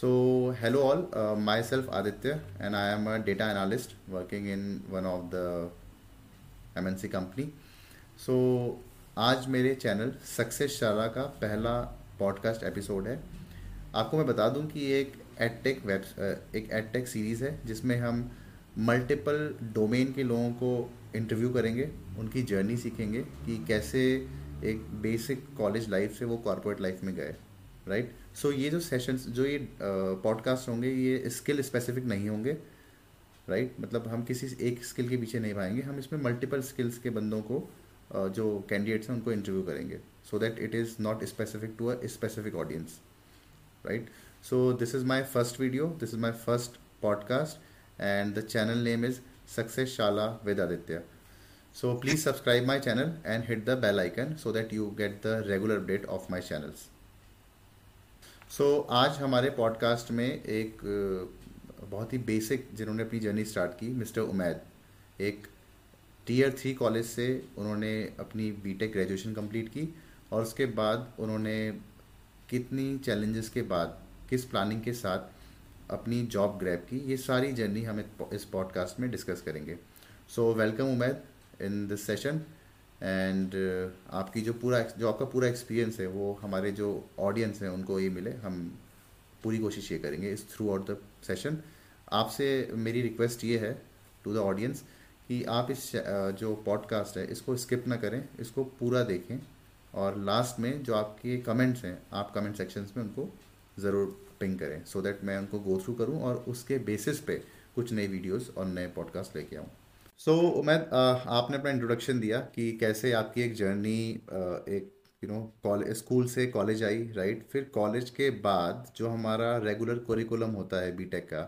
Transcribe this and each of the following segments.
So, hello all, uh, myself Aditya, and I am a data analyst working in one of the MNC company. So, आज मेरे channel success शाला का पहला podcast episode है। आपको मैं बता दूँ कि ये एक एडटेक वेब एक एडटेक सीरीज़ है जिसमें हम मल्टीपल डोमेन के लोगों को इंटरव्यू करेंगे उनकी जर्नी सीखेंगे कि कैसे एक बेसिक कॉलेज लाइफ से वो कॉरपोरेट लाइफ में गए राइट सो ये जो सेशंस जो ये पॉडकास्ट होंगे, ये स्किल स्पेसिफिक नहीं होंगे राइट मतलब हम किसी एक स्किल के पीछे नहीं पाएँगे हम इसमें मल्टीपल स्किल्स के बंदों को जो कैंडिडेट्स हैं, उनको इंटरव्यू करेंगे। So that it is not specific to a specific audience right so this is my first video this is my first podcast and the channel name is Success Shala with Aditya so please subscribe my channel and hit the bell icon so that you get the regular update of my channels. So so, आज हमारे podcast में एक बहुत ही basic जिन्होंने अपनी journey start की mister Umaid एक tier three college से उन्होंने अपनी बीटेक ग्रेजुएशन कंप्लीट की और उसके बाद उन्होंने कितनी चैलेंजेस के बाद किस प्लानिंग के साथ अपनी जॉब ग्रैब की ये सारी जर्नी हम इस पॉडकास्ट में डिस्कस करेंगे। So welcome Umaid in this session and आपकी जो पूरा जो आपका पूरा एक्सपीरियंस है, वो हमारे जो ऑडियंस हैं, उनको ये मिले। हम पूरी कोशिश ये करेंगे इस थ्रू आउट द सेशन आपसे मेरी रिक्वेस्ट ये है टू द ऑडियंस कि आप इस जो पॉडकास्ट है, इसको स्किप ना करें, इसको पूरा देखें। और लास्ट में जो आपके कमेंट्स हैं, आप कमेंट सेक्शंस में उनको ज़रूर पिंग करें। सो so दैट मैं उनको गो थ्रू करूँ और उसके बेसिस पे कुछ नई वीडियोस और नए पॉडकास्ट लेके आऊँ। सो so, उमैद आपने अपना इंट्रोडक्शन दिया कि कैसे आपकी एक जर्नी एक यू नो कॉलेज स्कूल से कॉलेज आई राइट फिर कॉलेज के बाद जो हमारा रेगुलर करिकुलम होता है बीटेक का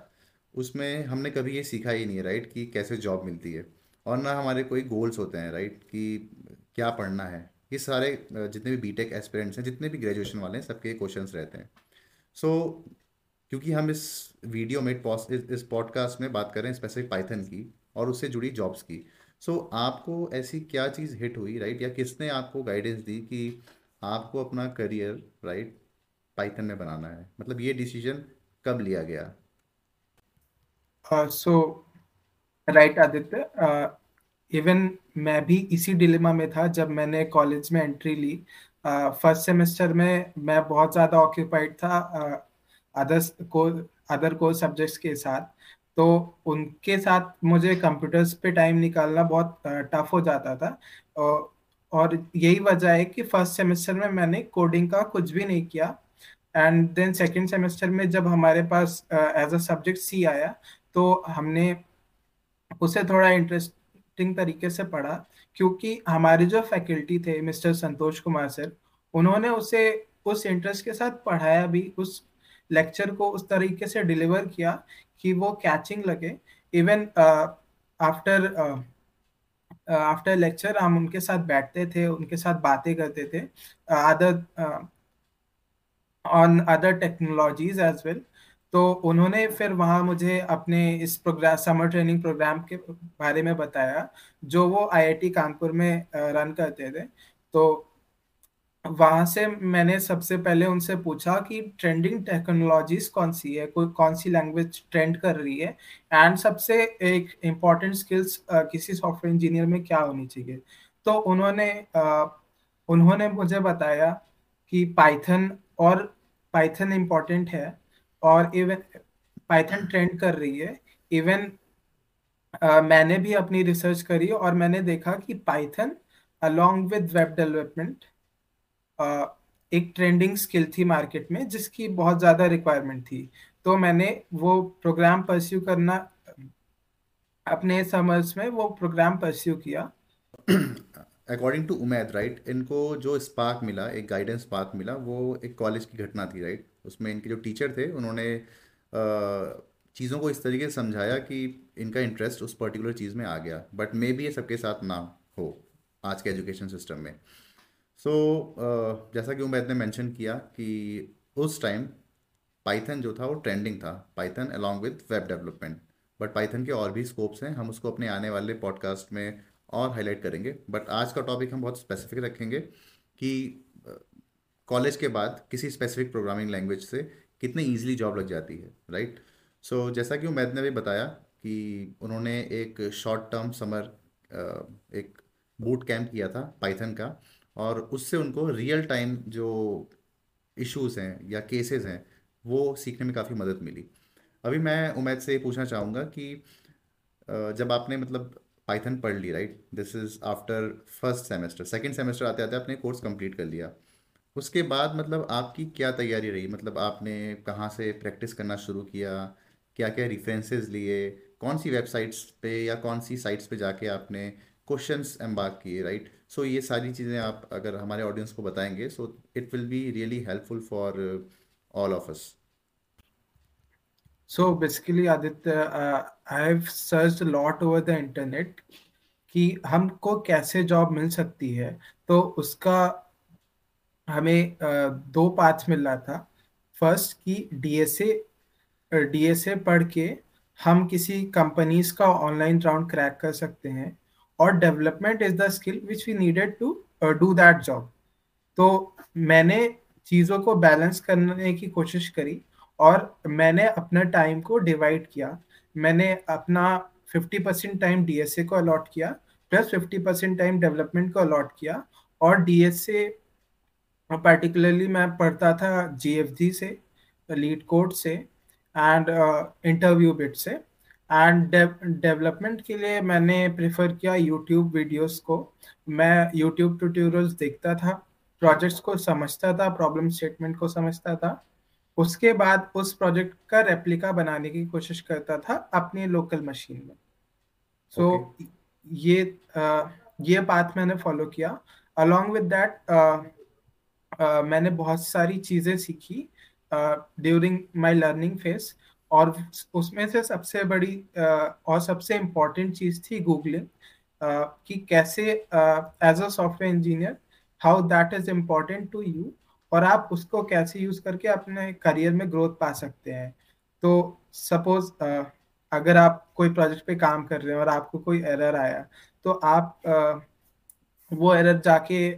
उसमें हमने कभी ये सीखा ही नहीं है राइट कि कैसे जॉब मिलती है। और ना हमारे कोई गोल्स होते हैं राइट कि क्या पढ़ना है। ये सारे जितने भी बीटेक एस्पिरेंट्स हैं जितने भी ग्रेजुएशन वाले हैं सबके क्वेश्चन रहते हैं। सो so, क्योंकि हम इस वीडियो में इस पॉडकास्ट में बात कर रहे हैं स्पेसिफिक पाइथन की और उससे जुड़ी जॉब्स की। सो so, आपको ऐसी क्या चीज़ हिट हुई राइट या किसने आपको गाइडेंस दी कि आपको अपना करियर राइट पाइथन में बनाना है? मतलब ये डिसीज़न कब लिया गया? सो राइट आदित्य इवन मैं भी इसी डिलेमा में था जब मैंने कॉलेज में एंट्री ली। फ़र्स्ट uh, सेमेस्टर में मैं बहुत ज़्यादा ऑक्यूपाइड था अदर्स को अदर को सब्जेक्ट्स के साथ। तो उनके साथ मुझे कंप्यूटर्स पे टाइम निकालना बहुत टफ हो जाता था। और यही वजह है कि फ़र्स्ट सेमेस्टर में मैंने कोडिंग का कुछ भी नहीं किया। एंड देन सेकेंड सेमेस्टर में जब हमारे पास एज अ सब्जेक्ट सी आया तो हमने उसे थोड़ा इंटरेस्टिंग तरीके से पढ़ा। क्योंकि हमारे जो फैकल्टी थे, मिस्टर संतोष कुमार सर, उन्होंने उसे उस इंटरेस्ट के साथ पढ़ाया भी, उस लेक्चर को उस तरीके से डिलीवर किया कि वो कैचिंग लगे। इवन आफ्टर आफ्टर लेक्चर हम उनके साथ बैठते थे, उनके साथ बातें करते थे। Other on other technologies as well तो उन्होंने फिर वहाँ मुझे अपने इस प्रोग्राम समर ट्रेनिंग प्रोग्राम के बारे में बताया, जो वो आईआईटी कानपुर में रन करते थे। तो वहाँ से मैंने सबसे पहले उनसे पूछा कि ट्रेंडिंग टेक्नोलॉजीज़ कौन सी है? कोई कौन सी लैंग्वेज ट्रेंड कर रही है? एंड सबसे एक इंपॉर्टेंट स्किल्स किसी सॉफ्टवेयर इंजीनियर में क्या होनी चाहिए? तो उन्होंने uh, उन्होंने मुझे बताया कि पाइथन और पाइथन इंपॉर्टेंट है और इवन पाइथन ट्रेंड कर रही है। इवन uh, मैंने भी अपनी रिसर्च करी और मैंने देखा कि Python along with web development एक ट्रेंडिंग स्किल थी मार्केट में, जिसकी बहुत ज़्यादा रिक्वायरमेंट थी। तो मैंने वो प्रोग्राम परस्यू करना, अपने समर्स में वो प्रोग्राम परस्यू किया। अकॉर्डिंग टू उमैद राइट इनको जो स्पार्क मिला, एक गाइडेंस स्पार्क मिला, वो एक कॉलेज की घटना थी राइट right? उसमें इनके जो टीचर थे, उन्होंने चीज़ों को इस तरीके से समझाया कि इनका इंटरेस्ट उस पर्टिकुलर चीज़ में आ गया बट मे बी ये सबके साथ ना हो आज के एजुकेशन सिस्टम में। सो so, uh, जैसा कि उमैद ने मेंशन किया कि उस टाइम पाइथन जो था वो ट्रेंडिंग था Python along with web development but Python के और भी स्कोप्स हैं हम उसको अपने आने वाले पॉडकास्ट में और हाईलाइट करेंगे बट आज का टॉपिक हम बहुत स्पेसिफिक रखेंगे कि कॉलेज uh, के बाद किसी स्पेसिफिक प्रोग्रामिंग लैंग्वेज से कितने ईजिली जॉब लग जाती है राइट right? सो so, जैसा कि उमैद ने भी बताया कि उन्होंने एक शॉर्ट टर्म समर एक बूट कैंप किया था पाइथन का और उससे उनको रियल टाइम जो इश्यूज़ हैं या केसेस हैं, वो सीखने में काफ़ी मदद मिली। अभी मैं उमैद से पूछना चाहूँगा कि जब आपने मतलब पाइथन पढ़ ली right this is after first semester second semester आते आते आपने कोर्स कंप्लीट कर लिया। उसके बाद मतलब आपकी क्या तैयारी रही? मतलब आपने कहाँ से प्रैक्टिस करना शुरू किया? क्या क्या रेफरेंसेस लिए? कौन सी वेबसाइट्स पे या कौन सी साइट्स पे जाके आपने क्वेश्चंस एम्बार्क किए राइट सो ये सारी चीज़ें आप अगर हमारे ऑडियंस को बताएँगे so it will be really helpful for all of us Aditya, uh, I have searched a lot over the internet कि हमको कैसे जॉब मिल सकती है। तो उसका हमें uh, दो पाथ मिल रहा था। फ़र्स्ट कि डीएसए डीएसए पढ़ के हम किसी कंपनीज़ का ऑनलाइन राउंड क्रैक कर सकते हैं। और development is the skill which we needed to do that job तो मैंने चीज़ों को बैलेंस करने की कोशिश करी और मैंने अपना टाइम को डिवाइड किया। मैंने अपना 50 परसेंट टाइम डीएसए को अलॉट किया प्लस 50 परसेंट टाइम डेवलपमेंट को अलॉट किया और डीएसए पर्टिकुलरली मैं पढ़ता था जीएफजी से लीड कोड से एंड इंटरव्यू बिट से। एंड डेवलपमेंट के लिए मैंने प्रेफर किया यूट्यूब वीडियोस को। मैं यूट्यूब ट्यूटोरियल्स देखता था प्रोजेक्ट्स को समझता था प्रॉब्लम स्टेटमेंट को समझता था। उसके बाद उस प्रोजेक्ट का रेप्लिका बनाने की कोशिश करता था अपनी लोकल मशीन में। सो so, okay. ये आ, ये बात मैंने फॉलो किया। अलोंग विद दैट मैंने बहुत सारी चीज़ें सीखी ड्यूरिंग माई लर्निंग फ़ेज़ और उसमें से सबसे बड़ी और सबसे इम्पोर्टेंट चीज़ थी गूगलिंग कि कैसे as a software engineer how that is important to you और आप उसको कैसे यूज़ करके अपने करियर में ग्रोथ पा सकते हैं। तो सपोज़ अगर आप कोई प्रोजेक्ट पे काम कर रहे हैं और आपको कोई एरर आया तो आप वो एरर जाके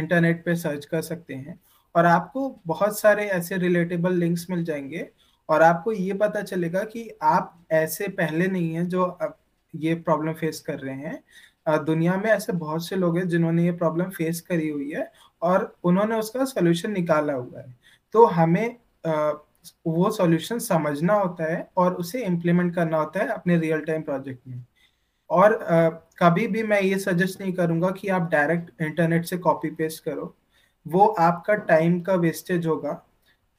इंटरनेट पे सर्च कर सकते हैं और आपको बहुत सारे ऐसे रिलेटेबल लिंक्स मिल जाएँगे और आपको ये पता चलेगा कि आप ऐसे पहले नहीं हैं जो ये प्रॉब्लम फेस कर रहे हैं। दुनिया में ऐसे बहुत से लोग हैं जिन्होंने ये प्रॉब्लम फेस करी हुई है और उन्होंने उसका सोल्यूशन निकाला हुआ है। तो हमें वो सॉल्यूशन समझना होता है और उसे इम्प्लीमेंट करना होता है अपने रियल टाइम प्रोजेक्ट में। और कभी भी मैं ये सजेस्ट नहीं करूँगा कि आप डायरेक्ट इंटरनेट से कॉपी पेस्ट करो। वो आपका टाइम का वेस्टेज होगा।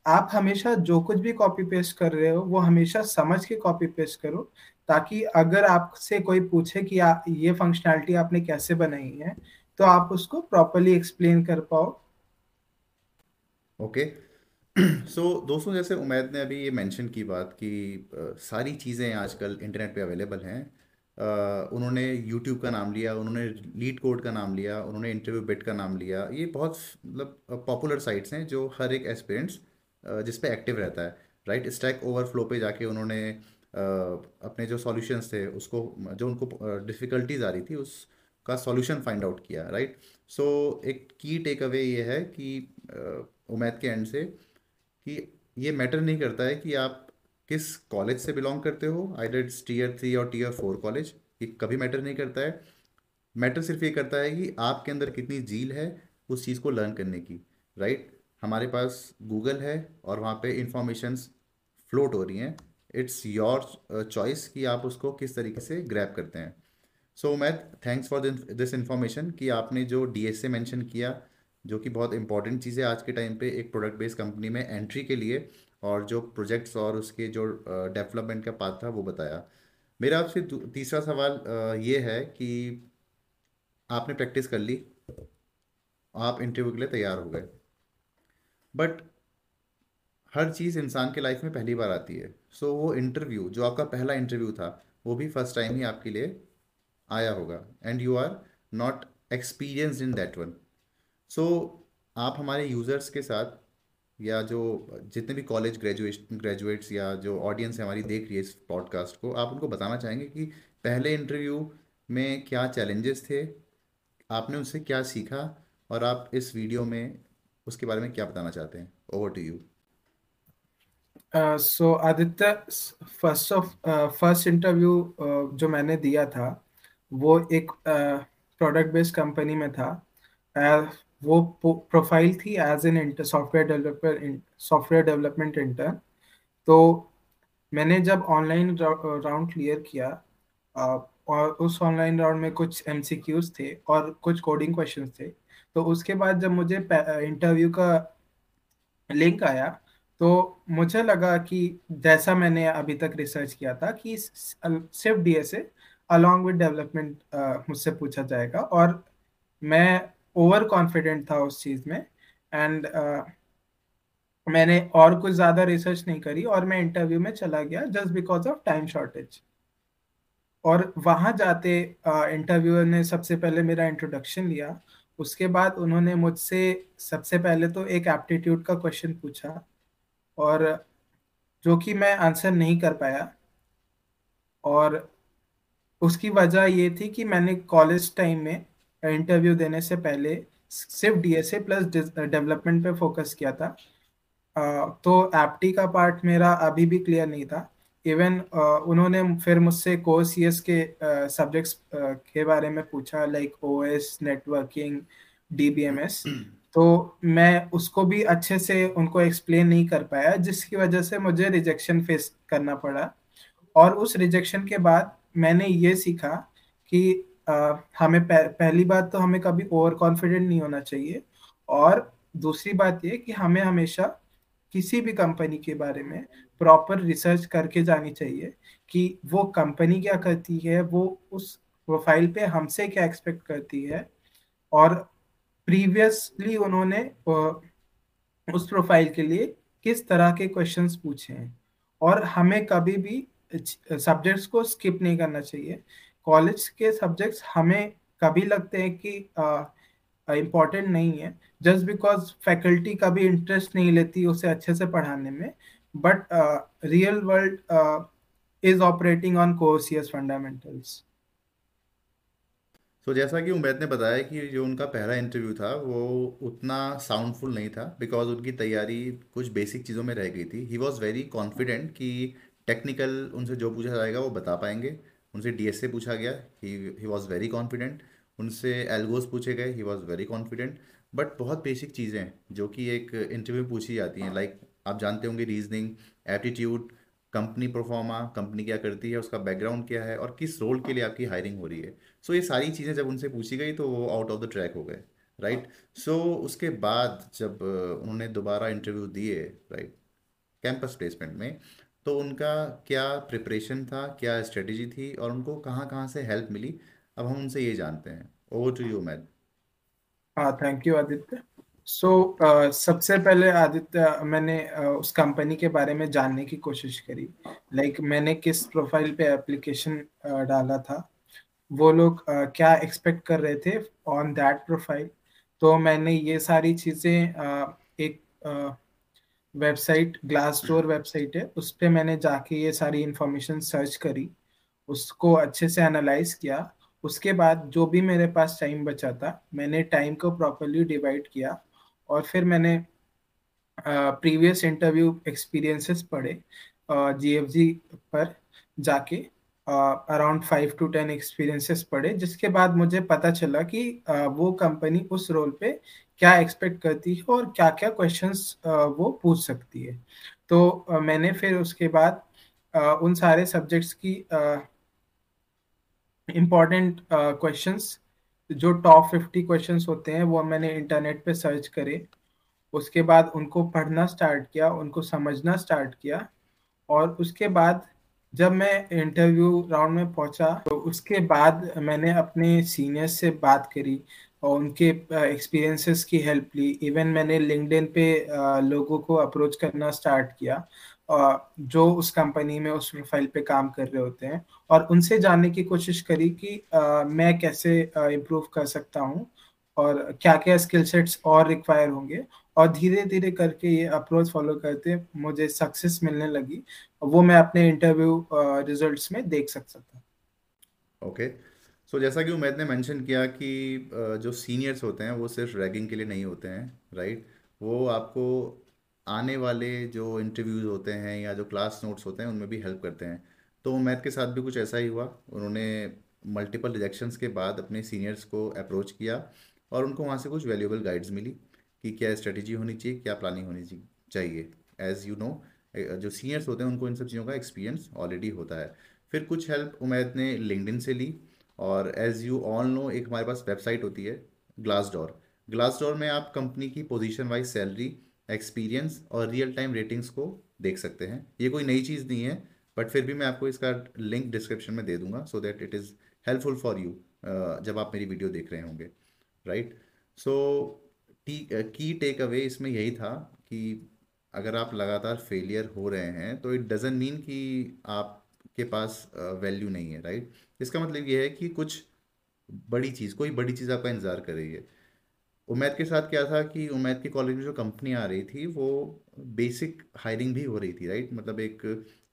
आप हमेशा जो कुछ भी कॉपी पेस्ट कर रहे हो वो हमेशा समझ के कॉपी पेस्ट करो ताकि अगर आपसे कोई पूछे कि आ, ये फंक्शनैलिटी आपने कैसे बनाई है तो आप उसको प्रॉपरली एक्सप्लेन कर पाओ। ओके सो दोस्तों जैसे उमैद ने अभी ये मेंशन की बात कि सारी चीज़ें आजकल इंटरनेट पे अवेलेबल हैं। उन्होंने यूट्यूब का नाम लिया उन्होंने लीड कोड का नाम लिया उन्होंने इंटरव्यू बिट का नाम लिया। ये बहुत मतलब पॉपुलर साइट्स हैं जो हर एक एस्पिरेंट्स जिस पे एक्टिव रहता है राइट स्टैक ओवरफ्लो पे जाके उन्होंने अपने जो सॉल्यूशंस थे उसको जो उनको डिफ़िकल्टीज आ रही थी उस का सॉल्यूशन फाइंड आउट किया राइट सो so, एक की टेक अवे ये है कि उमैद के एंड से कि ये मैटर नहीं करता है कि आप किस कॉलेज से बिलोंग करते हो आइडर इट्स टीयर थ्री और टीयर फोर कॉलेज ये कभी मैटर नहीं करता है। मैटर सिर्फ़ ये करता है कि आपके अंदर कितनी झील है उस चीज़ को लर्न करने की राइट हमारे पास गूगल है और वहाँ पे इंफॉर्मेशंस फ्लोट हो रही हैं। इट्स योर चॉइस कि आप उसको किस तरीके से ग्रैप करते हैं। So math thanks for this information कि आपने जो डी एस ए मैंशन किया, जो कि बहुत इंपॉर्टेंट चीज़ है आज के टाइम पे एक प्रोडक्ट बेस्ड कंपनी में एंट्री के लिए और जो प्रोजेक्ट्स और उसके जो डेवलपमेंट का पाथ था वो बताया। मेरा आपसे तीसरा सवाल ये है कि आपने प्रैक्टिस कर ली, आप इंटरव्यू के लिए तैयार हो गए। बट हर चीज़ इंसान के लाइफ में पहली बार आती है। सो so, वो इंटरव्यू जो आपका पहला इंटरव्यू था वो भी फ़र्स्ट टाइम ही आपके लिए आया होगा। And you are not experience in that one so आप हमारे यूज़र्स के साथ या जो जितने भी कॉलेज ग्रेजुएट ग्रेजुएट्स या जो ऑडियंस है हमारी देख रही है इस पॉडकास्ट को आप उनको बताना चाहेंगे कि पहले इंटरव्यू में क्या चैलेंजेस थे आपने उनसे क्या सीखा और आप इस वीडियो में उसके बारे में क्या बताना चाहते हैं? Over to you so Aditya first of first interview जो मैंने दिया था वो एक प्रोडक्ट बेस्ड कंपनी में था। Uh, वो प्रोफ़ाइल थी as an intern software developer software development intern तो मैंने जब ऑनलाइन राउंड क्लियर किया uh, और उस ऑनलाइन राउंड में कुछ एम थे और कुछ कोडिंग क्वेश्चन थे तो उसके बाद जब मुझे इंटरव्यू का लिंक आया तो मुझे लगा कि जैसा मैंने अभी तक रिसर्च किया था कि सिर्फ़ D S A along with development मुझसे पूछा जाएगा और मैं ओवर कॉन्फिडेंट था उस चीज़ में एंड uh, मैंने और कुछ ज़्यादा रिसर्च नहीं करी और मैं इंटरव्यू में चला गया just because of time shortage और वहाँ जाते इंटरव्यूअर uh, ने सबसे पहले मेरा इंट्रोडक्शन लिया उसके बाद उन्होंने मुझसे सबसे पहले तो एक एप्टीट्यूड का क्वेश्चन पूछा और जो कि मैं आंसर नहीं कर पाया और उसकी वजह ये थी कि मैंने कॉलेज टाइम में इंटरव्यू देने से पहले सिर्फ़ डीएसए प्लस डेवलपमेंट पे फोकस किया था। तो एप्टी का पार्ट मेरा अभी भी क्लियर नहीं था। इवन uh, उन्होंने फिर मुझसे कोर सी एस के सब्जेक्ट्स uh, uh, के बारे में पूछा like O S networking D B M S तो मैं उसको भी अच्छे से उनको एक्सप्लेन नहीं कर पाया जिसकी वजह से मुझे रिजेक्शन फेस करना पड़ा। और उस रिजेक्शन के बाद मैंने ये सीखा कि आ, हमें पह, पहली बात तो हमें कभी ओवर कॉन्फिडेंट नहीं होना चाहिए। और दूसरी बात ये कि हमें हमेशा किसी भी कंपनी के बारे में प्रॉपर रिसर्च करके जानी चाहिए कि वो कंपनी क्या करती है, वो उस प्रोफ़ाइल पे हमसे क्या एक्सपेक्ट करती है और प्रीवियसली उन्होंने उस प्रोफ़ाइल के लिए किस तरह के क्वेश्चंस पूछे हैं। और हमें कभी भी सब्जेक्ट्स को स्किप नहीं करना चाहिए। कॉलेज के सब्जेक्ट्स हमें कभी लगते हैं कि इंपॉर्टेंट नहीं है। जस्ट बिकॉज़ फैकल्टी कभी इंटरेस्ट नहीं लेती उसे अच्छे से पढ़ाने में but real world is operating on COSIUS fundamentals. तो जैसा कि उमैद ने बताया कि जो उनका पहला इंटरव्यू था, वो उतना साउंडफुल नहीं था बिकॉज़ उनकी तैयारी कुछ बेसिक चीज़ों में रह गई थी। ही वॉज़ वेरी कॉन्फिडेंट कि टेक्निकल उनसे जो पूछा जाएगा वो बता पाएँगे। उनसे डी से पूछा गया। ही वॉज़ वेरी कॉन्फिडेंट उनसे एल्गोस पूछे गए he was very confident but बहुत बेसिक चीज़ें जो कि एक इंटरव्यू पूछी जाती हैं। लाइक like, आप जानते होंगे रीजनिंग एप्टीट्यूड कंपनी परफॉर्मा कंपनी क्या करती है उसका बैकग्राउंड क्या है और किस रोल के लिए आपकी हायरिंग हो रही है। सो so, ये सारी चीज़ें जब उनसे पूछी गई तो वो आउट ऑफ़ द ट्रैक हो गए राइट right? सो so, उसके बाद जब उन्होंने दोबारा इंटरव्यू दिए राइट कैंपस प्लेसमेंट में तो उनका क्या प्रिपरेशन था क्या स्ट्रेटजी थी और उनको कहाँ कहाँ से हेल्प मिली अब हम उनसे ये जानते हैं। ओवर टू यू मैथ हाँ thank you Aditya so so, uh, सबसे पहले आदित्य मैंने uh, उस कंपनी के बारे में जानने की कोशिश करी। लाइक like, मैंने किस प्रोफ़ाइल पे एप्लीकेशन uh, डाला था? वो लोग uh, क्या एक्सपेक्ट कर रहे थे ऑन दैट प्रोफ़ाइल तो मैंने ये सारी चीज़ें uh, एक वेबसाइट ग्लास डोर वेबसाइट है उस पर मैंने जाके ये सारी इंफॉर्मेशन सर्च करी। उसको अच्छे से एनालाइज किया। उसके बाद जो भी मेरे पास टाइम बचा था, मैंने टाइम को प्रॉपरली डिवाइड किया और फिर मैंने प्रीवियस इंटरव्यू एक्सपीरियंसेस पढ़े जीएफजी पर जाके around five to ten experiences पढ़े, जिसके बाद मुझे पता चला कि वो कंपनी उस रोल पे क्या एक्सपेक्ट करती है और क्या क्या क्वेश्चंस वो पूछ सकती है। तो मैंने फिर उसके बाद उन सारे सब्जेक्ट्स की इंपॉर्टेंट क्वेश्चंस जो टॉप फिफ्टी क्वेश्चंस होते हैं, वो मैंने इंटरनेट पे सर्च करे। उसके बाद उनको पढ़ना स्टार्ट किया, उनको समझना स्टार्ट किया। और उसके बाद जब मैं इंटरव्यू राउंड में पहुँचा तो उसके बाद मैंने अपने सीनियर्स से बात करी और उनके एक्सपीरियंसेस की हेल्प ली। इवन मैंने लिंकडिन पे लोगों को अप्रोच करना स्टार्ट किया। जो उस कंपनी में उस प्रोफ़ाइल पे काम कर रहे होते हैं। और उनसे जानने की कोशिश करी कि मैं कैसे इम्प्रूव कर सकता हूँ और क्या क्या स्किल सेट्स और रिक्वायर होंगे। और धीरे धीरे करके ये अप्रोच फॉलो करते मुझे सक्सेस मिलने लगी। वो मैं अपने इंटरव्यू रिजल्ट्स में देख सकता था ओके। सो so, जैसा कि उमैद ने मेंशन किया कि जो सीनियर्स होते हैं वो सिर्फ़ रैगिंग के लिए नहीं होते हैं राइट वो आपको आने वाले जो इंटरव्यूज़ होते हैं या जो क्लास नोट्स होते हैं, उनमें भी हेल्प करते हैं। तो मैथ के साथ भी कुछ ऐसा ही हुआ। उन्होंने मल्टीपल रिजेक्शंस के बाद अपने सीनियर्स को अप्रोच किया और उनको वहाँ से कुछ वैल्यूबल गाइड्स मिली कि क्या स्ट्रेटजी होनी चाहिए, क्या प्लानिंग होनी चाहिए। एज़ यू नो जो सीनियर्स होते हैं, उनको इन सब चीज़ों का एक्सपीरियंस ऑलरेडी होता है। फिर कुछ हेल्प उमैद ने लिंकडिन से ली और एज़ यू ऑल नो एक हमारे पास वेबसाइट होती है ग्लास डोर ग्लास डोर में आप कंपनी की पोजीशन वाइज सैलरी एक्सपीरियंस और रियल टाइम रेटिंग्स को देख सकते हैं। ये कोई नई चीज़ नहीं है बट फिर भी मैं आपको इसका लिंक डिस्क्रिप्शन में दे दूँगा so that it is helpful for you जब आप मेरी वीडियो देख रहे होंगे right so key take away इसमें यही था कि अगर आप लगातार फेलियर हो रहे हैं तो इट डजेंट मीन कि आपके पास वैल्यू नहीं है राइट इसका मतलब ये है कि कुछ बड़ी चीज़, कोई बड़ी चीज़ आपका इंतज़ार कर रही है। उमैद के साथ क्या था कि उमैद के कॉलेज में जो कंपनी आ रही थी वो बेसिक हायरिंग भी हो रही थी राइट मतलब एक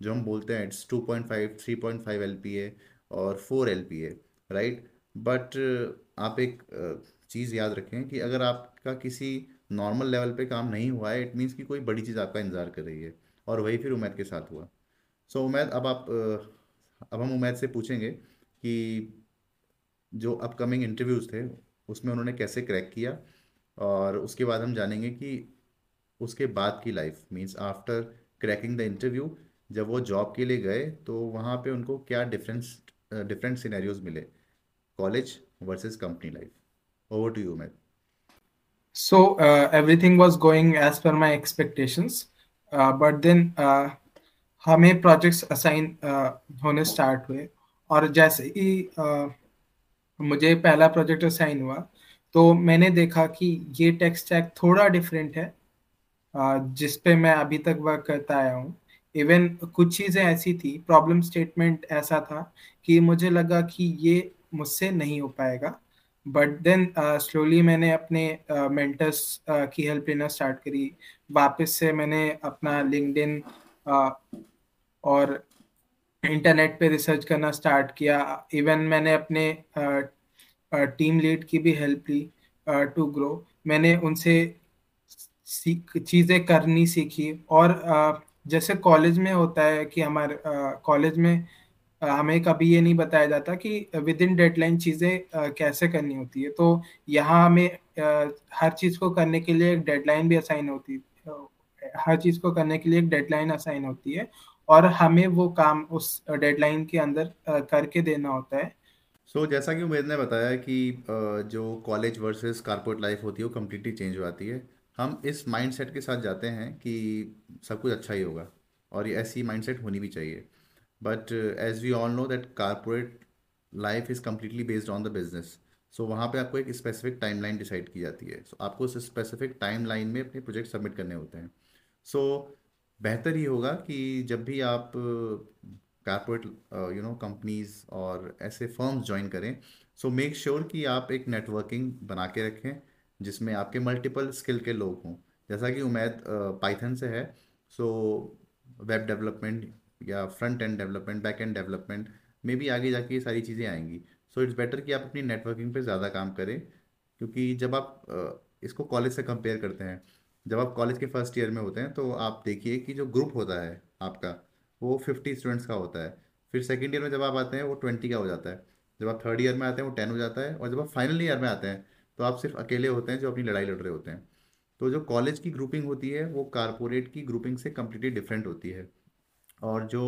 जो हम बोलते हैं it's two point five three point five L P A और four L P A right but आप एक चीज़ याद रखें कि अगर आपका किसी नॉर्मल लेवल पे काम नहीं हुआ है इट मीन्स कि कोई बड़ी चीज़ आपका इंतज़ार कर रही है और वही फिर उमैद के साथ हुआ। सो so, उमैद अब आप अब हम उमैद से पूछेंगे कि जो अपकमिंग इंटरव्यूज़ थे उसमें उन्होंने कैसे क्रैक किया और उसके बाद हम जानेंगे कि उसके बाद की life means after cracking the interview जब वो जॉब के लिए गए तो वहाँ पे उनको क्या डिफरेंस डिफरेंट सिनेरियोज मिले? College versus company life over to you everything was going as per my expectations uh, but then uh, हमें प्रोजेक्ट्स असाइन uh, होने स्टार्ट हुए। और जैसे ही uh, मुझे पहला प्रोजेक्ट असाइन हुआ। तो मैंने देखा कि ये टेक्स स्टैक थोड़ा डिफरेंट है जिस पे मैं अभी तक वर्क करता आया हूँ। इवन कुछ चीज़ें ऐसी थी प्रॉब्लम स्टेटमेंट ऐसा था कि मुझे लगा कि ये मुझसे नहीं हो पाएगा। बट देन स्लोली मैंने अपने मेंटर्स uh, uh, की हेल्प लेना स्टार्ट करी। वापस से मैंने अपना लिंकडिन uh, और इंटरनेट पे रिसर्च करना स्टार्ट किया। इवन मैंने अपने टीम लीड की भी हेल्प ली टू ग्रो मैंने उनसे चीज़ें करनी सीखी। और जैसे कॉलेज में होता है कि हमारे कॉलेज में हमें कभी ये नहीं बताया जाता कि विद इन डेडलाइन चीज़ें कैसे करनी होती है। तो यहाँ हमें हर चीज़ को करने के लिए एक डेडलाइन भी असाइन होती है हर चीज़ को करने के लिए एक डेडलाइन असाइन होती है। और हमें वो काम उस डेडलाइन के अंदर करके देना होता है। सो so, जैसा कि उमेद ने बताया कि जो कॉलेज वर्सेस कारपोरेट लाइफ होती है वो कम्प्लीटली चेंज हो जाती है। हम इस माइंडसेट के साथ जाते हैं कि सब कुछ अच्छा ही होगा और ये ऐसी माइंडसेट होनी भी चाहिए। But as we all know that corporate life is completely based on the business so वहाँ पे आपको एक स्पेसिफिक टाइमलाइन डिसाइड की जाती है। सो so, आपको उस स्पेसिफिक टाइमलाइन में अपने प्रोजेक्ट सबमिट करने होते हैं। सो so, बेहतर ही होगा कि जब भी आप कारपोरेट यू नो कंपनीज़ और ऐसे फर्म्स ज्वाइन करें सो मेक श्योर कि आप एक नेटवर्किंग बना के रखें जिसमें आपके मल्टीपल स्किल के लोग हों। जैसा कि उमैद पाइथन से है सो वेब डेवलपमेंट या front end development back end development में भी आगे जाके ये सारी चीज़ें आएँगी। सो इट्स बेटर कि आप अपनी नेटवर्किंग पे ज़्यादा काम करें क्योंकि जब आप uh, इसको कॉलेज से कंपेयर करते हैं जब आप कॉलेज के फ़र्स्ट ईयर में होते हैं तो आप देखिए कि जो ग्रुप होता है आपका, वो फिफ्टी स्टूडेंट्स का होता है। फिर सेकेंड ईयर में जब आप आते हैं, वो ट्वेंटी का हो जाता है। जब आप थर्ड ईयर में आते हैं, वो टेन हो जाता है। और जब आप फाइनल ईयर में आते हैं तो आप सिर्फ़ अकेले होते हैं जो अपनी लड़ाई लड़ रहे होते हैं। तो जो कॉलेज की ग्रुपिंग होती है, वो कारपोरेट की ग्रुपिंग से कम्प्लीटली डिफरेंट होती है। और जो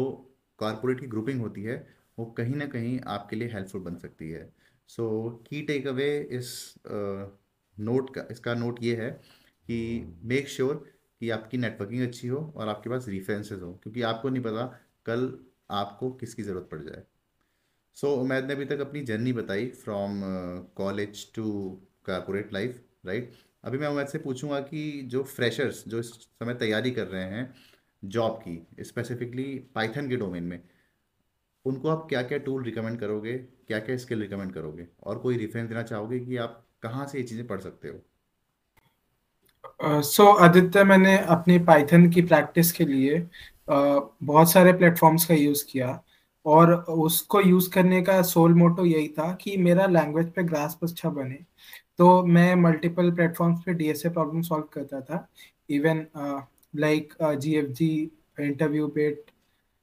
कारपोरेट की ग्रुपिंग होती है, वो कहीं ना कहीं आपके लिए हेल्पफुल बन सकती है। So, key takeaway is note का, इसका नोट ये है कि मेक श्योर sure कि आपकी नेटवर्किंग अच्छी हो और आपके पास रेफरेंसेस हो क्योंकि आपको नहीं पता कल आपको किसकी ज़रूरत पड़ जाए। सो so, उमैद ने अभी तक अपनी जर्नी बताई from college to corporate life right अभी मैं उमैद से पूछूँगा कि जो फ्रेशर्स जो इस समय तैयारी कर रहे हैं जॉब की स्पेसिफिकली पाइथन के डोमेन में उनको आप क्या क्या टूल रिकमेंड करोगे क्या क्या स्किल रिकमेंड करोगे? और कोई रेफरेंस देना चाहोगे कि आप कहाँ से ये चीज़ें पढ़ सकते हो? सो आदित्य मैंने अपनी पाइथन की प्रैक्टिस के लिए बहुत सारे प्लेटफॉर्म्स का यूज़ किया। और उसको यूज़ करने का सोल मोटो यही था कि मेरा लैंग्वेज पे ग्रास अच्छा बने। तो मैं मल्टीपल प्लेटफॉर्म्स पे डीएसए प्रॉब्लम सॉल्व करता था। Even like G F G InterviewBit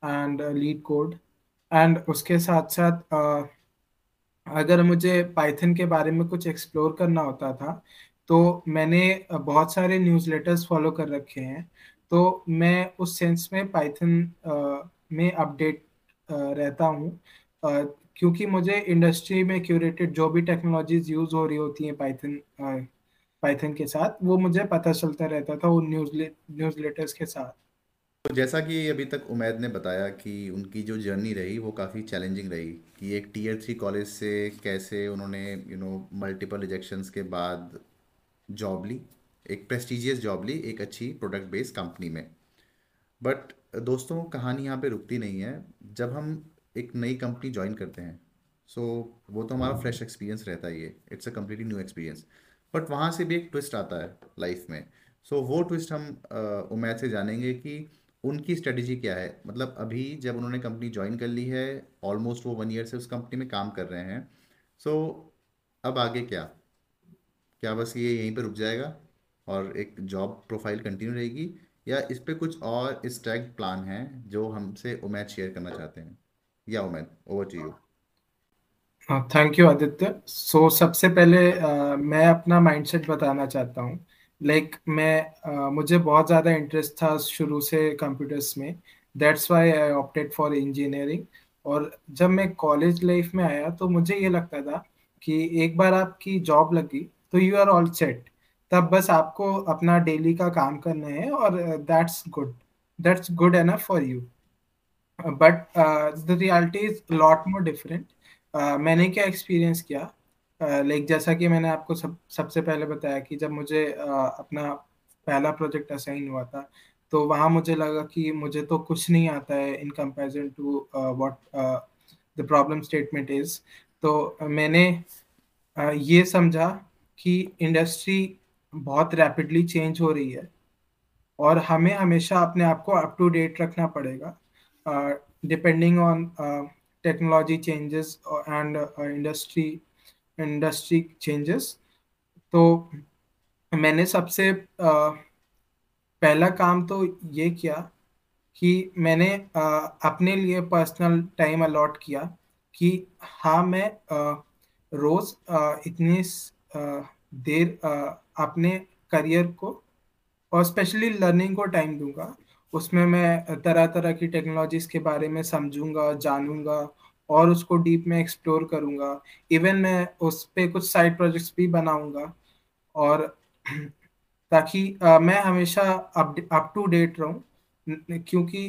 and LeetCode and उसके साथ साथ uh, अगर मुझे पाइथन के बारे में कुछ एक्सप्लोर करना होता था तो मैंने बहुत सारे न्यूज़लेटर्स फॉलो कर रखे हैं। तो मैं उस सेंस में पाइथन में अपडेट रहता हूँ। क्योंकि मुझे इंडस्ट्री में क्यूरेटेड जो भी टेक्नोलॉजीज़ यूज़ हो रही होती हैं पाइथन पाइथन के साथ, वो मुझे पता चलता रहता था न्यूज़ न्यूज़ लेटर्स के साथ। तो जैसा कि अभी तक उमैद ने बताया कि उनकी जो जर्नी रही, वो काफ़ी चैलेंजिंग रही, कि एक टीयर थ्री कॉलेज से कैसे उन्होंने यू नो मल्टीपल रिजेक्शंस के बाद जॉब ली एक प्रेस्टिजियस जॉब ली एक अच्छी प्रोडक्ट बेस्ड कंपनी में। बट दोस्तों कहानी यहाँ पे रुकती नहीं है। जब हम एक नई कंपनी ज्वाइन करते हैं सो so, वो तो हमारा फ्रेश एक्सपीरियंस रहता ही है। It's a completely new experience but वहाँ से भी एक ट्विस्ट आता है लाइफ में। सो so, वो ट्विस्ट हम उमैद से जानेंगे कि उनकी स्ट्रेटजी क्या है। मतलब अभी जब उन्होंने कंपनी ज्वाइन कर ली है ऑलमोस्ट वो वन ईयर से उस कंपनी में काम कर रहे हैं। सो so, अब आगे क्या? क्या बस ये यहीं पे रुक जाएगा और एक जॉब प्रोफ़ाइल कंटिन्यू रहेगी? या इस पे कुछ और स्ट्रैक प्लान है जो हमसे उमेद शेयर करना चाहते हैं? या Umaid over to you thank you Aditya so सबसे पहले uh, मैं अपना माइंडसेट बताना चाहता हूँ। लाइक like, मैं uh, मुझे बहुत ज़्यादा इंटरेस्ट था शुरू से कंप्यूटर्स में। That's why I opted for engineering और जब मैं कॉलेज लाइफ में आया तो मुझे ये लगता था कि एक बार आपकी जॉब लगी तो यू आर ऑल सेट तब बस आपको अपना डेली का काम करना है और that's good that's good enough for you but the reality is lot more different मैंने क्या एक्सपीरियंस किया? लाइक uh, like, जैसा कि मैंने आपको सब सबसे पहले बताया कि जब मुझे uh, अपना पहला प्रोजेक्ट असाइन हुआ था तो वहाँ मुझे लगा कि मुझे तो कुछ नहीं आता है in comparison to what the problem statement is तो मैंने uh, ये समझा कि इंडस्ट्री बहुत रैपिडली चेंज हो रही है और हमें हमेशा अपने आप को अप टू डेट रखना पड़ेगा। Depending on technology changes and industry industry changes तो मैंने सबसे पहला काम तो ये किया कि मैंने अपने लिए पर्सनल टाइम अलॉट किया कि हाँ मैं रोज़ इतनी देर अपने करियर को और स्पेशली लर्निंग को टाइम दूँगा। उसमें मैं तरह तरह की टेक्नोलॉजीज़ के बारे में समझूँगा जानूँगा और उसको डीप में एक्सप्लोर करूँगा। इवन मैं उस पर कुछ साइड प्रोजेक्ट्स भी बनाऊँगा और ताकि आ, मैं हमेशा अप अप टू डेट रहूँ। क्योंकि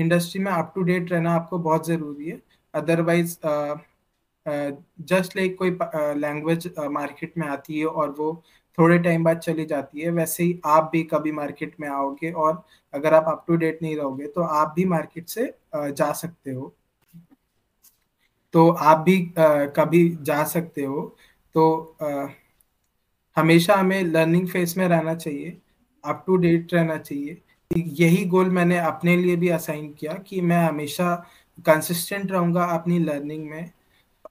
इंडस्ट्री में अप टू डेट रहना आपको बहुत ज़रूरी है। अदरवाइज़ जस्ट लाइक कोई लैंग्वेज मार्केट में आती है और वो थोड़े टाइम बाद चली जाती है, वैसे ही आप भी कभी मार्केट में आओगे और अगर आप अप टू डेट नहीं रहोगे तो आप भी मार्केट से जा सकते हो। तो आप भी कभी जा सकते हो। तो हमेशा हमें लर्निंग फ़ेज़ में रहना चाहिए अप टू डेट रहना चाहिए। यही गोल मैंने अपने लिए भी असाइन किया कि मैं हमेशा कंसिस्टेंट रहूँगा अपनी लर्निंग में।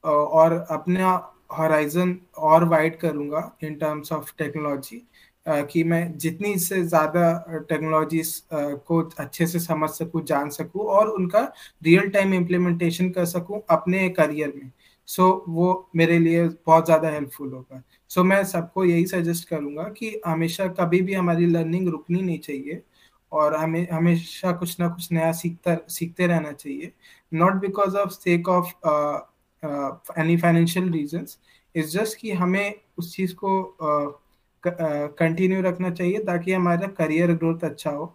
और अपना हॉराइजन और वाइड करूँगा इन टर्म्स ऑफ़ टेक्नोलॉजी कि मैं जितनी से ज़्यादा टेक्नोलॉजीज़ को अच्छे से समझ सकूँ जान सकूँ और उनका रियल टाइम इम्प्लीमेंटेशन कर सकूँ अपने करियर में। सो so, वो मेरे लिए बहुत ज़्यादा हेल्पफुल होगा। सो so, मैं सबको यही सजेस्ट करूँगा कि हमेशा कभी भी हमारी लर्निंग रुकनी नहीं चाहिए और हमें हमेशा कुछ ना कुछ नया सीखता सीखते रहना चाहिए। Not because of sake of any financial reasons is just कि हमें उस चीज़ को कंटिन्यू uh, uh, रखना चाहिए ताकि हमारा करियर ग्रोथ अच्छा हो।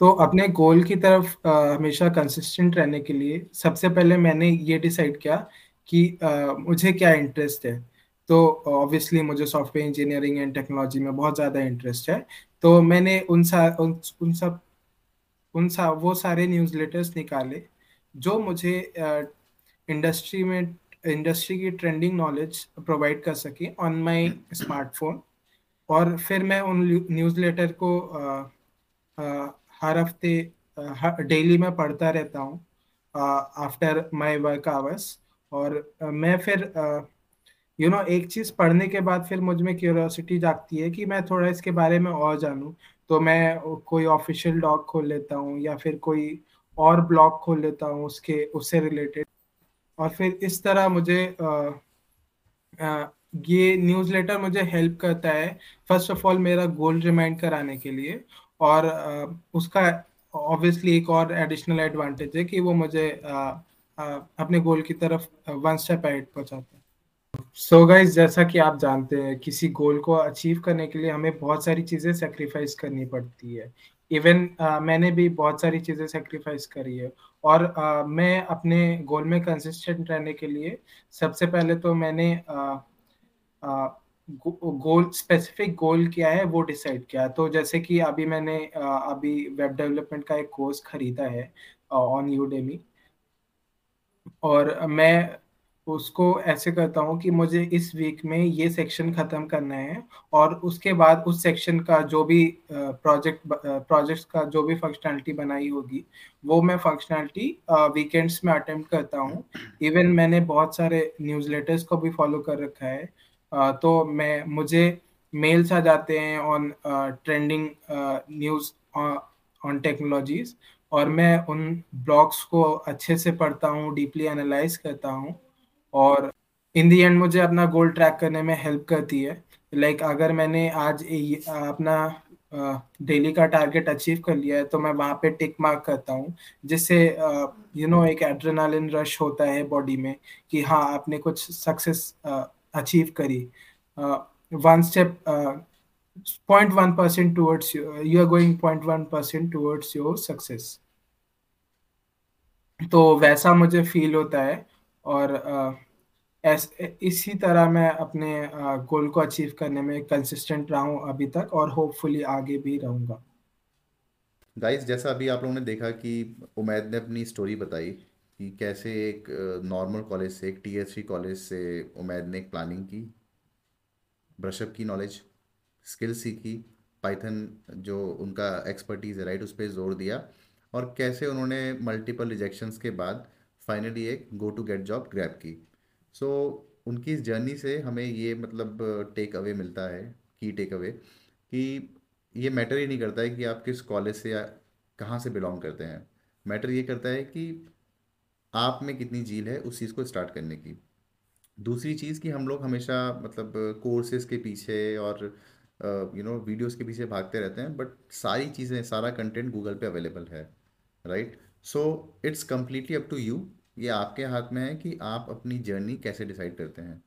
तो अपने गोल की तरफ़ uh, हमेशा कंसिस्टेंट रहने के लिए सबसे पहले मैंने ये डिसाइड किया कि uh, मुझे क्या इंटरेस्ट है। तो ऑब्वियसली मुझे सॉफ्टवेयर इंजीनियरिंग एंड टेक्नोलॉजी में बहुत ज़्यादा इंटरेस्ट है। तो मैंने उन सा उन, उन सब उन सा वो सारे न्यूज़लेटर्स निकाले जो मुझे इंडस्ट्री में इंडस्ट्री की ट्रेंडिंग नॉलेज प्रोवाइड कर सके ऑन माय स्मार्टफ़ोन और फिर मैं उन न्यूज़लेटर को आ, आ, हर हफ़्ते डेली में पढ़ता रहता हूँ आफ्टर माय वर्क आवर्स और मैं फिर यू नो एक चीज़ पढ़ने के बाद फिर मुझमें क्यूरोसिटी जागती है कि मैं थोड़ा इसके बारे में और जानूँ। तो मैं कोई ऑफिशियल डॉग खोल लेता हूँ या फिर कोई और ब्लॉग खोल लेता हूँ उसके उससे रिलेटेड और फिर इस तरह मुझे आ, आ, ये न्यूज़लेटर मुझे हेल्प करता है फ़र्स्ट ऑफ़ ऑल मेरा गोल रिमाइंड कराने के लिए और आ, उसका ऑब्वियसली एक और एडिशनल एडवांटेज है कि वो मुझे आ, आ, अपने गोल की तरफ़ वन स्टेप एड पहुंचाता है। सो so गाइज़ जैसा कि आप जानते हैं किसी गोल को अचीव करने के लिए हमें बहुत सारी चीज़ें सेक्रीफाइस करनी पड़ती है। इवन uh, मैंने भी बहुत सारी चीज़ें सेक्रीफाइस करी है। और आ, मैं अपने गोल में कंसिस्टेंट रहने के लिए सबसे पहले तो मैंने आ, आ, गोल स्पेसिफिक गोल क्या है वो डिसाइड किया। तो जैसे कि अभी मैंने आ, अभी वेब डेवलपमेंट का एक कोर्स खरीदा है ऑन यूडेमी और मैं उसको ऐसे करता हूँ कि मुझे इस वीक में ये सेक्शन खत्म करना है और उसके बाद उस सेक्शन का जो भी प्रोजेक्ट प्रोजेक्ट्स का जो भी फंक्शनैलिटी बनाई होगी, वो मैं फंक्शनैलिटी वीकेंड्स में अटेम्प्ट करता हूँ। इवन मैंने बहुत सारे न्यूज़ लेटर्स को भी फॉलो कर रखा है। तो मैं, मुझे मेल्स आ जाते हैं on trending news on technologies और मैं उन ब्लॉग्स को अच्छे से पढ़ता हूँ डीपली एनालाइज करता हूँ। और इन दी एंड मुझे अपना गोल ट्रैक करने में हेल्प करती है। लाइक like, अगर मैंने आज अपना डेली का टारगेट अचीव कर लिया है तो मैं वहाँ पे टिक मार्क करता हूँ। जिससे यू नो एक एड्रेनालिन रश होता है बॉडी में कि हाँ आपने कुछ सक्सेस अचीव करी। One step point one percent towards you are going point one percent towards your success तो वैसा मुझे फील होता है। और ऐसे इसी तरह मैं अपने गोल को अचीव करने में कंसिस्टेंट रहा हूँ अभी तक और होपफुली आगे भी रहूँगा। गाइस जैसा अभी आप लोगों ने देखा कि उमैद ने अपनी स्टोरी बताई कि कैसे एक नॉर्मल कॉलेज से, एक टी कॉलेज से उमैद ने एक प्लानिंग की ब्रशअप की नॉलेज स्किल सीखी पाइथन जो उनका एक्सपर्टीज़ है राइट उस पर ज़ोर दिया और कैसे उन्होंने मल्टीपल रिजेक्शंस के बाद फाइनली एक go to get job grab की। सो so, उनकी इस जर्नी से हमें ये मतलब टेक अवे मिलता है की टेक अवे कि ये मैटर ही नहीं करता है कि आप किस कॉलेज से या कहाँ से बिलोंग करते हैं। मैटर ये करता है कि आप में कितनी झील है उस चीज़ को स्टार्ट करने की। दूसरी चीज़ कि हम लोग हमेशा मतलब कोर्सेज के पीछे और यू नो वीडियोस के पीछे भागते रहते हैं बट सारी चीज़ें सारा कंटेंट गूगल पे अवेलेबल है right so it's completely up to you ये आपके हाथ में है कि आप अपनी जर्नी कैसे डिसाइड करते हैं।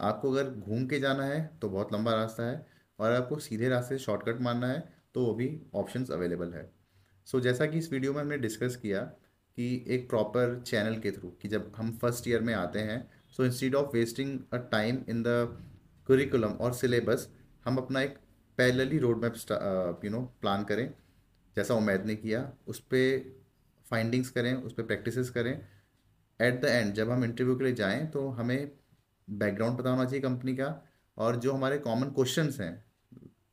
आपको अगर घूम के जाना है तो बहुत लंबा रास्ता है और आपको सीधे रास्ते शॉर्टकट मारना है तो वो भी ऑप्शंस अवेलेबल है। सो so, जैसा कि इस वीडियो में हमने डिस्कस किया कि एक प्रॉपर चैनल के थ्रू कि जब हम फ़र्स्ट ईयर में आते हैं so instead of wasting a time in the curriculum और सिलेबस हम अपना एक parallelly road map you know plan करें। जैसा उमैद ने किया उस पर फाइंडिंग्स करें उस पर प्रैक्टिस करें एट द एंड जब हम इंटरव्यू के लिए जाएँ तो हमें बैकग्राउंड पता होना चाहिए कंपनी का, और जो हमारे कॉमन क्वेश्चन हैं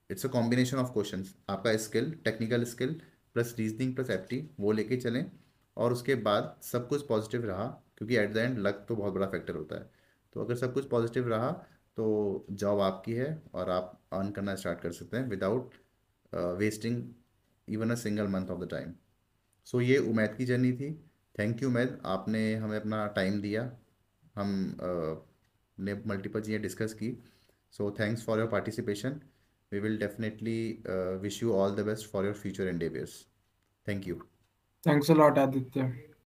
it's a combination of question आपका skill technical skill plus reasoning plus apti वो लेके चलें, और उसके बाद सब कुछ पॉजिटिव रहा, क्योंकि एट द एंड लक तो बहुत बड़ा फैक्टर होता है। तो अगर सब कुछ पॉजिटिव रहा तो जॉब आपकी है, और आप अर्न करना स्टार्ट कर सकते हैं without wasting even a single month of the time so ये उमैद की जर्नी थी। थैंक यू मैद आपने हमें अपना टाइम दिया। हम ने मल्टीपल चीज़ें डिस्कस की। So thanks for your participation we will definitely wish you all the best for your future endeavours thank you thanks a lot Aditya